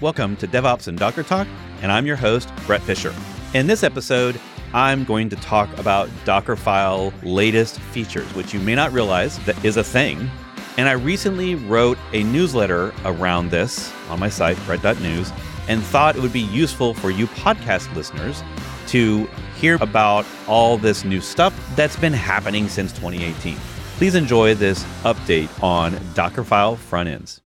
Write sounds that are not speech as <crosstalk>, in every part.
Welcome to DevOps and Docker Talk, and I'm your host, Bret Fisher. In this episode, I'm going to talk about Dockerfile latest features, which you may not realize that is a thing. And I recently wrote a newsletter around this on my site, bret.news, and thought it would be useful for you podcast listeners to hear about all this new stuff that's been happening since 2018. Please enjoy this update on Dockerfile front ends.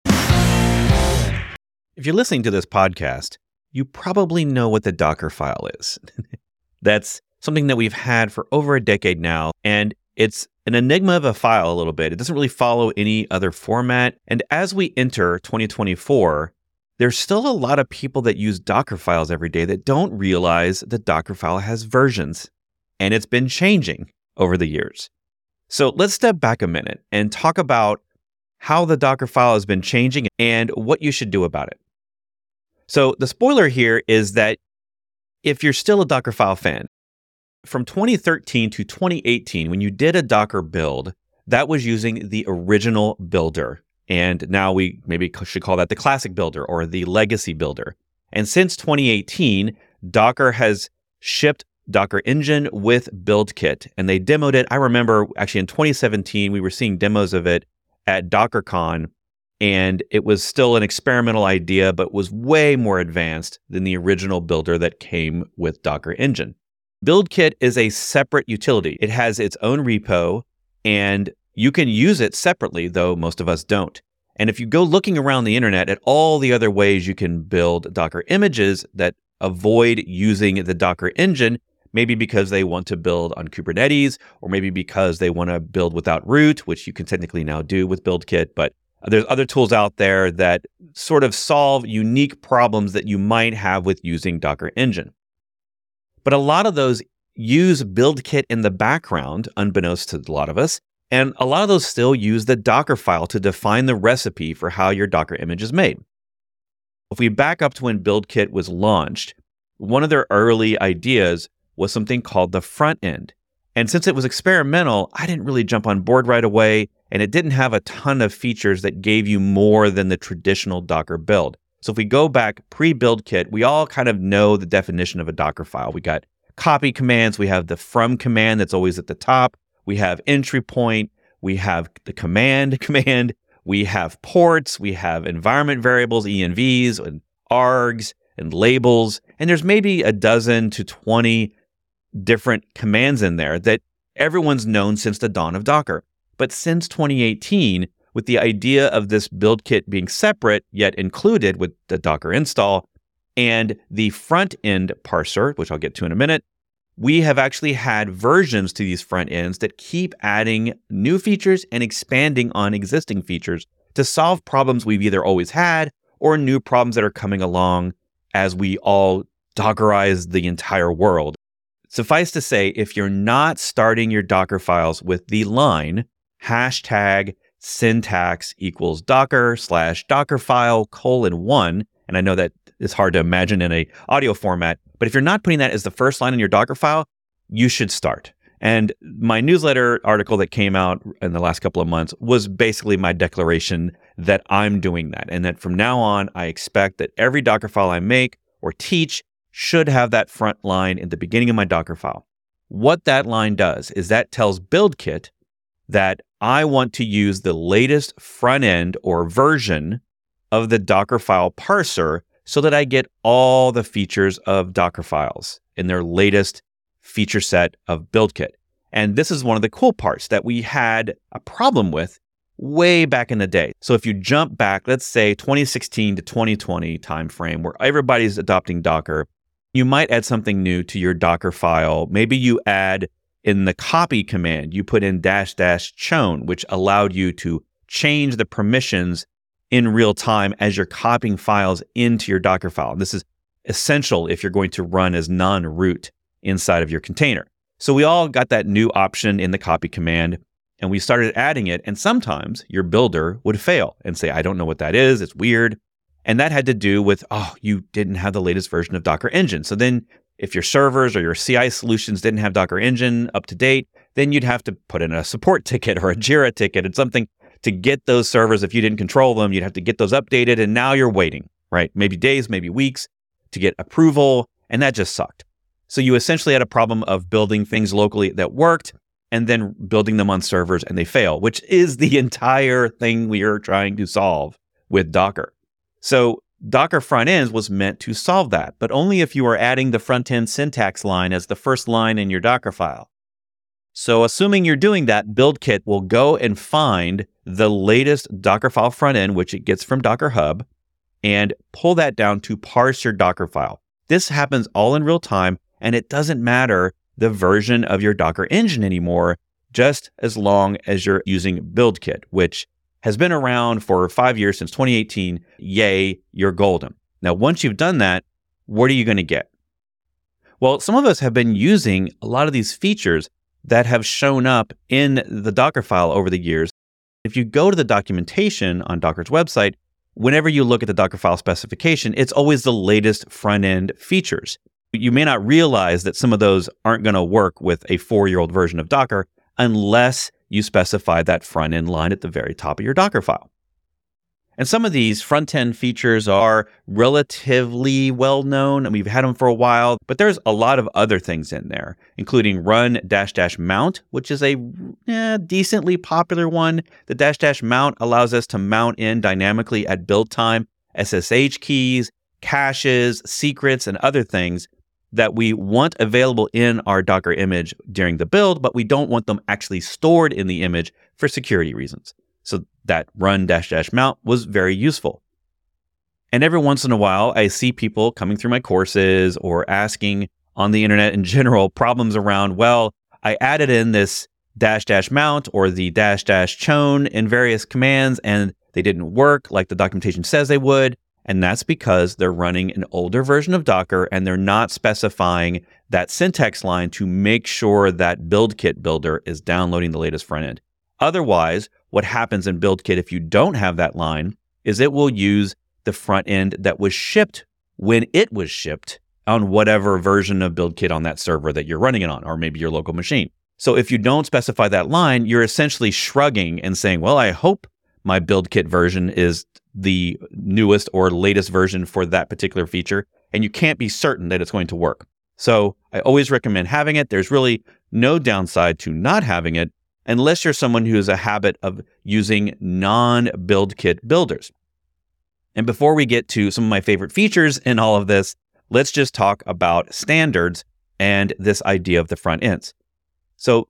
If you're listening to this podcast, you probably know what the Docker file is. <laughs> That's something that we've had for over a decade now, and it's an enigma of a file a little bit. It doesn't really follow any other format. And as we enter 2024, there's still a lot of people that use Docker files every day that don't realize that Docker file has versions, and it's been changing over the years. So let's step back a minute and talk about how the Docker file has been changing and what you should do about it. So the spoiler here is that if you're still a Dockerfile fan, from 2013 to 2018, when you did a Docker build, that was using the original builder. And now we maybe should call that the classic builder or the legacy builder. And since 2018, Docker has shipped Docker Engine with BuildKit and they demoed it. I remember actually in 2017, we were seeing demos of it at DockerCon and it was still an experimental idea, but was way more advanced than the original builder that came with Docker Engine. BuildKit is a separate utility. It has its own repo, and you can use it separately, though most of us don't. And if you go looking around the internet at all the other ways you can build Docker images that avoid using the Docker engine, maybe because they want to build on Kubernetes, or maybe because they want to build without root, which you can technically now do with BuildKit, but there's other tools out there that sort of solve unique problems that you might have with using Docker Engine. But a lot of those use BuildKit in the background, unbeknownst to a lot of us. And a lot of those still use the Docker file to define the recipe for how your Docker image is made. If we back up to when BuildKit was launched, one of their early ideas was something called the front end. And since it was experimental, I didn't really jump on board right away, and it didn't have a ton of features that gave you more than the traditional Docker build. So if we go back pre-build kit, we all kind of know the definition of a Docker file. We got copy commands, we have the from command that's always at the top, we have entry point, we have the command <laughs> command, we have ports, we have environment variables, envs and args and labels, and there's maybe a dozen to 20 different commands in there that everyone's known since the dawn of Docker. But since 2018, with the idea of this build kit being separate yet included with the Docker install and the front end parser, which I'll get to in a minute, we have actually had versions to these front ends that keep adding new features and expanding on existing features to solve problems we've either always had or new problems that are coming along as we all Dockerize the entire world. Suffice to say, if you're not starting your Docker files with the line hashtag syntax equals Docker slash Docker file colon one, and I know that is hard to imagine in a audio format, but if you're not putting that as the first line in your Docker file, you should start. And my newsletter article that came out in the last couple of months was basically my declaration that I'm doing that. And that from now on, I expect that every Docker file I make or teach should have that front line in the beginning of my Docker file. What that line does is that tells BuildKit that I want to use the latest front end or version of the Docker file parser so that I get all the features of Docker files in their latest feature set of BuildKit. And this is one of the cool parts that we had a problem with way back in the day. So if you jump back, let's say 2016 to 2020 timeframe where everybody's adopting Docker, you might add something new to your Docker file. Maybe you add in the copy command, you put in dash dash chown, which allowed you to change the permissions in real time as you're copying files into your Docker file. This is essential if you're going to run as non root inside of your container. So we all got that new option in the copy command and we started adding it. And sometimes your builder would fail and say, I don't know what that is. It's weird. And that had to do with, oh, you didn't have the latest version of Docker Engine. So then if your servers or your CI solutions didn't have Docker Engine up to date, then you'd have to put in a support <laughs> ticket or a Jira ticket and something to get those servers. If you didn't control them, you'd have to get those updated. And now you're waiting. right? Maybe days, maybe weeks to get approval. And that just sucked. So you essentially had a problem of building things locally that worked and then building them on servers and they fail, which is the <laughs> entire thing we are trying to solve with Docker. So Docker front ends was meant to solve that, but only if you are adding the front end syntax line as the first line in your Docker file. So, assuming you're doing that, BuildKit will go and find the latest Dockerfile front end, which it gets from Docker Hub, and pull that down to parse your Docker file. This happens all in real time, and it doesn't matter the version of your Docker engine anymore, just as long as you're using BuildKit, which has been around for five years since 2018. Yay, you're golden. Now, once you've done that, what are you going to get? Well, some of us have been using a lot of these features that have shown up in the Docker file over the years. If you go to the documentation on Docker's website, whenever you look at the Docker file specification, it's always the latest front end features. You may not realize that some of those aren't going to work with a four year old version of Docker unless you specify that front end line at the very top of your Docker file. And some of these front end features are relatively well known and we've had them for a while, but there's a lot of other things in there, including run dash dash mount, which is a eh, decently popular one. The dash dash mount allows us to mount in dynamically at build time SSH keys, caches, secrets, and other things that we want available in our Docker image during the build, but we don't want them actually stored in the image for security reasons. So that run dash dash mount was very useful. And every once in a while, I see people coming through my courses or asking on the internet in general problems around, well, I added in this dash dash mount or the dash dash chown in various commands and they didn't work like the documentation says they would. And that's because they're running an older version of Docker and they're not specifying that syntax line to make sure that BuildKit builder is downloading the latest front end. Otherwise, what happens in BuildKit if you don't have that line is it will use the front end that was shipped when it was shipped on whatever version of BuildKit on that server that you're running it on, or maybe your local machine. So if you don't specify that line, you're essentially shrugging and saying, well, I hope my BuildKit version is the newest or latest version for that particular feature, and you can't be certain that it's going to work. So I always recommend having it. There's really no downside to not having it unless you're someone who has a habit of using non build kit builders. And before we get to some of my favorite features in all of this, let's just talk about standards and this idea of the front ends. So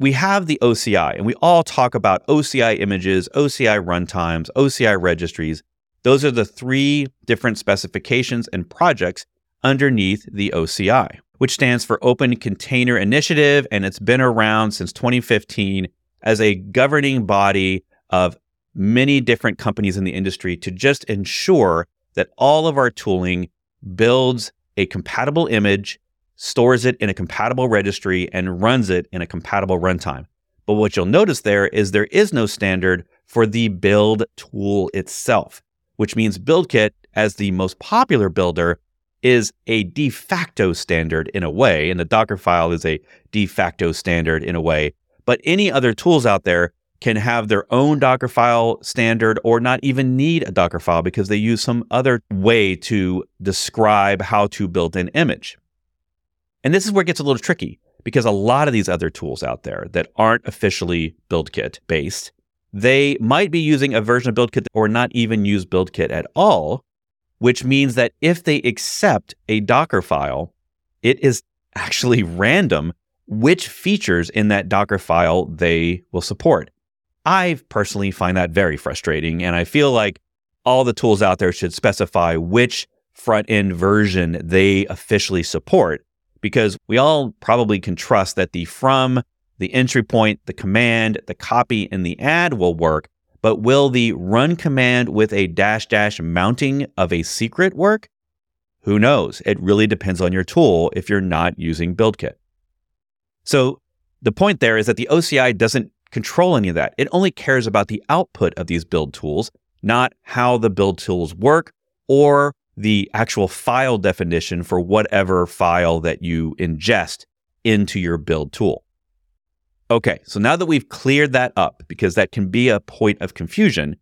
we have the OCI, and we all talk about OCI images, OCI runtimes, OCI registries. Those are the three different specifications and projects underneath the OCI, which stands for Open Container Initiative, and it's been around since 2015 as a governing body of many different companies in the industry to just ensure that all of our tooling builds a compatible image stores it in a compatible registry, and runs it in a compatible runtime. But what you'll notice there is there is no standard for the build tool itself, which means BuildKit, as the most popular builder, is a de facto standard in a way, and the Docker file is a de facto standard in a way. But any other tools out there can have their own Docker file standard or not even need a Docker file because they use some other way to describe how to build an image. And this is where it gets a little tricky because a lot of these other tools out there that aren't officially BuildKit based, they might be using a version of BuildKit or not even use BuildKit at all, which means that if they accept a Docker file, it is actually random which features in that Docker file they will support. I personally find that very frustrating, and I feel like all the tools out there should specify which front end version they officially support because we all probably can trust that the from, the entry point, the command, the copy, and the add will work. But will the run command with a dash dash mounting of a secret work? Who knows? It really depends on your tool if you're not using BuildKit. So the point there is that the OCI doesn't control any of that. It only cares about the output of these build tools, not how the build tools work or the actual file definition for whatever file that you ingest into your build tool. Okay, so now that we've cleared that up, because that can be a point of confusion,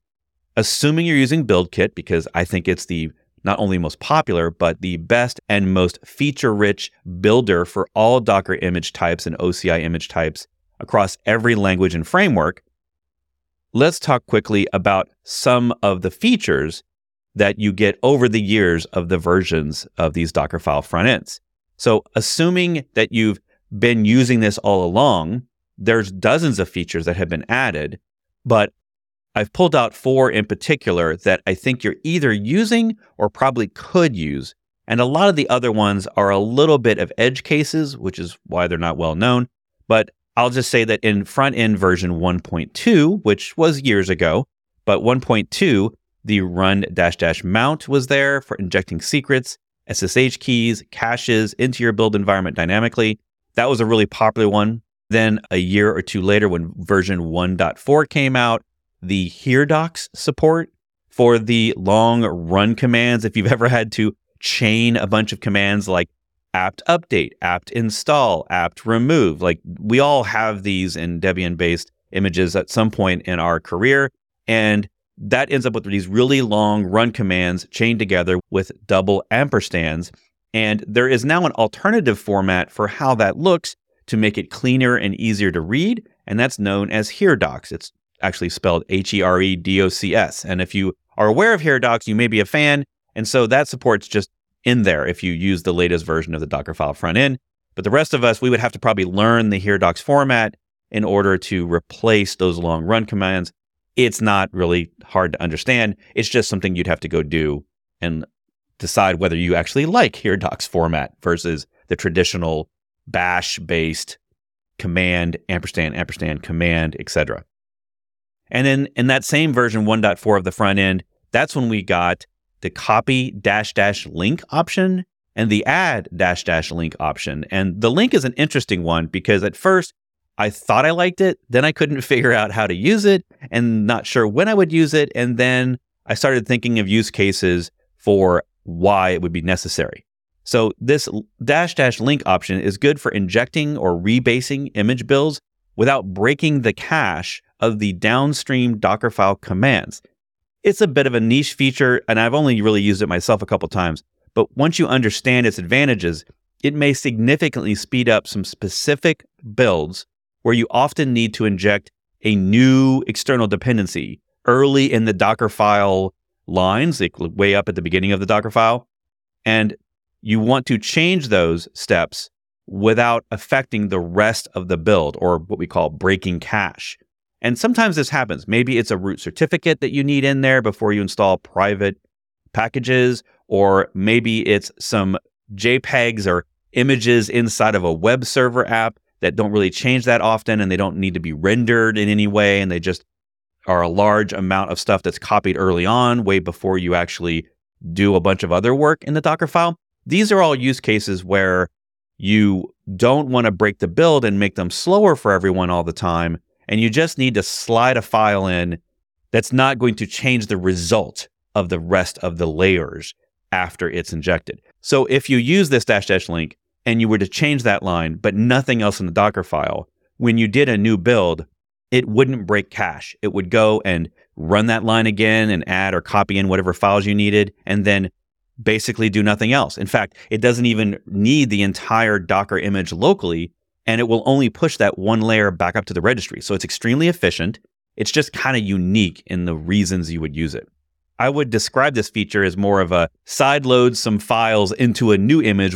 assuming you're using BuildKit, because I think it's the not only most popular, but the best and most feature rich builder for all Docker image types and OCI image types across every language and framework, let's talk quickly about some of the features that you get over the years of the versions of these Dockerfile front ends. So, assuming that you've been using this all along, there's dozens of features that have been added, but I've pulled out four in particular that I think you're either using or probably could use. And a lot of the other ones are a little bit of edge cases, which is why they're not well known. But I'll just say that in front end version 1.2, which was years ago, but 1.2, the run dash dash mount was there for injecting secrets, SSH keys, caches into your build environment dynamically. That was a really popular one. Then a year or two later, when version 1.4 came out, the here docs support for the long run commands. If you've <laughs> ever had to chain a bunch of commands like apt update, apt install, apt remove, like we all have these in Debian based images at some point in our career. And that ends up with these really long run commands chained together with double ampersands. And there is now an alternative format for how that looks to make it cleaner and easier to read, and that's known as HereDocs. It's actually spelled H E R E D O C S. And if you are aware of HereDocs, you may be a fan. And so that support's just in there if you use the latest version of the Dockerfile front end. But the rest of us, we would have to probably learn the HereDocs format in order to replace those long run commands. It's not really hard to understand. It's just something you'd have to go do and decide whether you actually like HereDocs format versus the traditional bash based command, ampersand, ampersand, command, etc. And then in that same version 1.4 of the front end, that's when we got the copy dash dash link option and the add dash dash link option. And the link is an interesting one because at first I thought I liked it, then I couldn't figure out how to use it and not sure when I would use it. And then I started thinking of use cases for why it would be necessary. So this dash dash link option is good for injecting or rebasing image builds without breaking the cache of the downstream Dockerfile commands. It's a bit of a niche feature, and I've only really used it myself a couple times. But once you understand its advantages, it may significantly speed up some specific builds where you often need to inject a new external dependency early in the Dockerfile lines, like way up at the beginning of the Dockerfile. And you want to change those steps without affecting the rest of the build or what we call breaking cache. And sometimes this happens. Maybe it's a root certificate that you need in there before you install private packages, or maybe it's some JPEGs or images inside of a web server app that don't really change that often and they don't need to be rendered in any way. And they just are a large amount of stuff that's copied early on, way before you actually do a bunch of other work in the Docker file. These are all use cases where you don't want to break the build and make them slower for everyone all the time and you just need to slide a file in that's not going to change the result of the rest of the layers after it's injected. So if you use this dash dash link and you were to change that line, but nothing else in the Docker file, when you did a new build, it wouldn't break cache. It would go and run that line again and add or copy in whatever files you needed and then basically do nothing else. In fact, it doesn't even need the entire Docker image locally and it will only push that one layer back up to the registry. So it's extremely efficient. It's just kind of unique in the reasons you would use it. I would describe this feature as more of a side load some files into a new image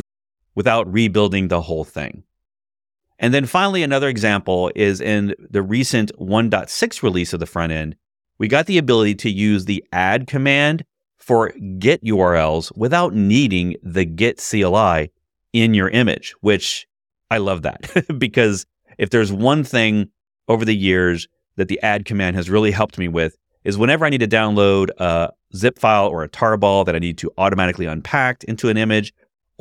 without rebuilding the whole thing. And then finally, another example is in the recent 1.6 release of the front end. We got the ability to use the add command for Git URLs without needing the Git CLI in your image, which I love that <laughs> because if there's one thing over the years that the add command has really helped me with is whenever I need to download a zip file or a tarball that I need to automatically unpack into an image,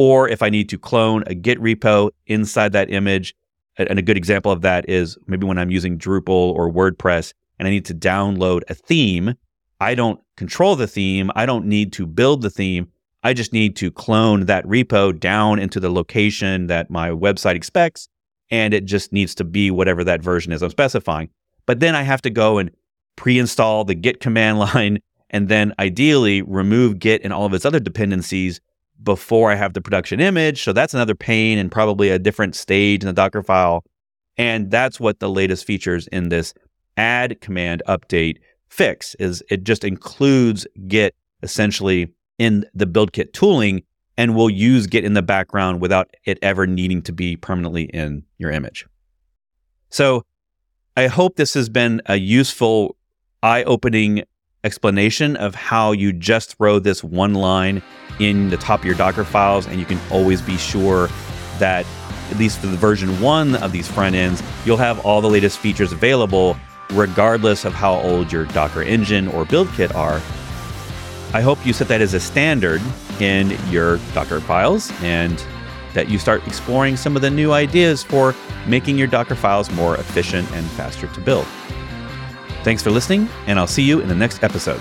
or if I need to clone a Git repo inside that image. And a good example of that is maybe when I'm using Drupal or WordPress and I need to download a theme. I don't control the theme. I don't need to build the theme. I just need to clone that repo down into the location that my website expects. And it just needs to be whatever that version is I'm specifying. But then I have to go and pre install the Git command <laughs> line and then ideally remove Git and all of its other dependencies before I have the production image. So that's another pain and probably a different stage in the Docker file. And that's what the latest features in this add command update fix is it just includes Git essentially in the build kit tooling and will use Git in the background without it ever needing to be permanently in your image. So I hope this has been a useful, eye opening explanation of how you just throw this one line in the top of your Docker files and you can always be sure that at least for the version one of these front ends, you'll have all the latest features available regardless of how old your Docker engine or build kit are. I hope you set that as a standard in your Docker files and that you start exploring some of the new ideas for making your Docker files more efficient and faster to build. Thanks for listening, and I'll see you in the next episode.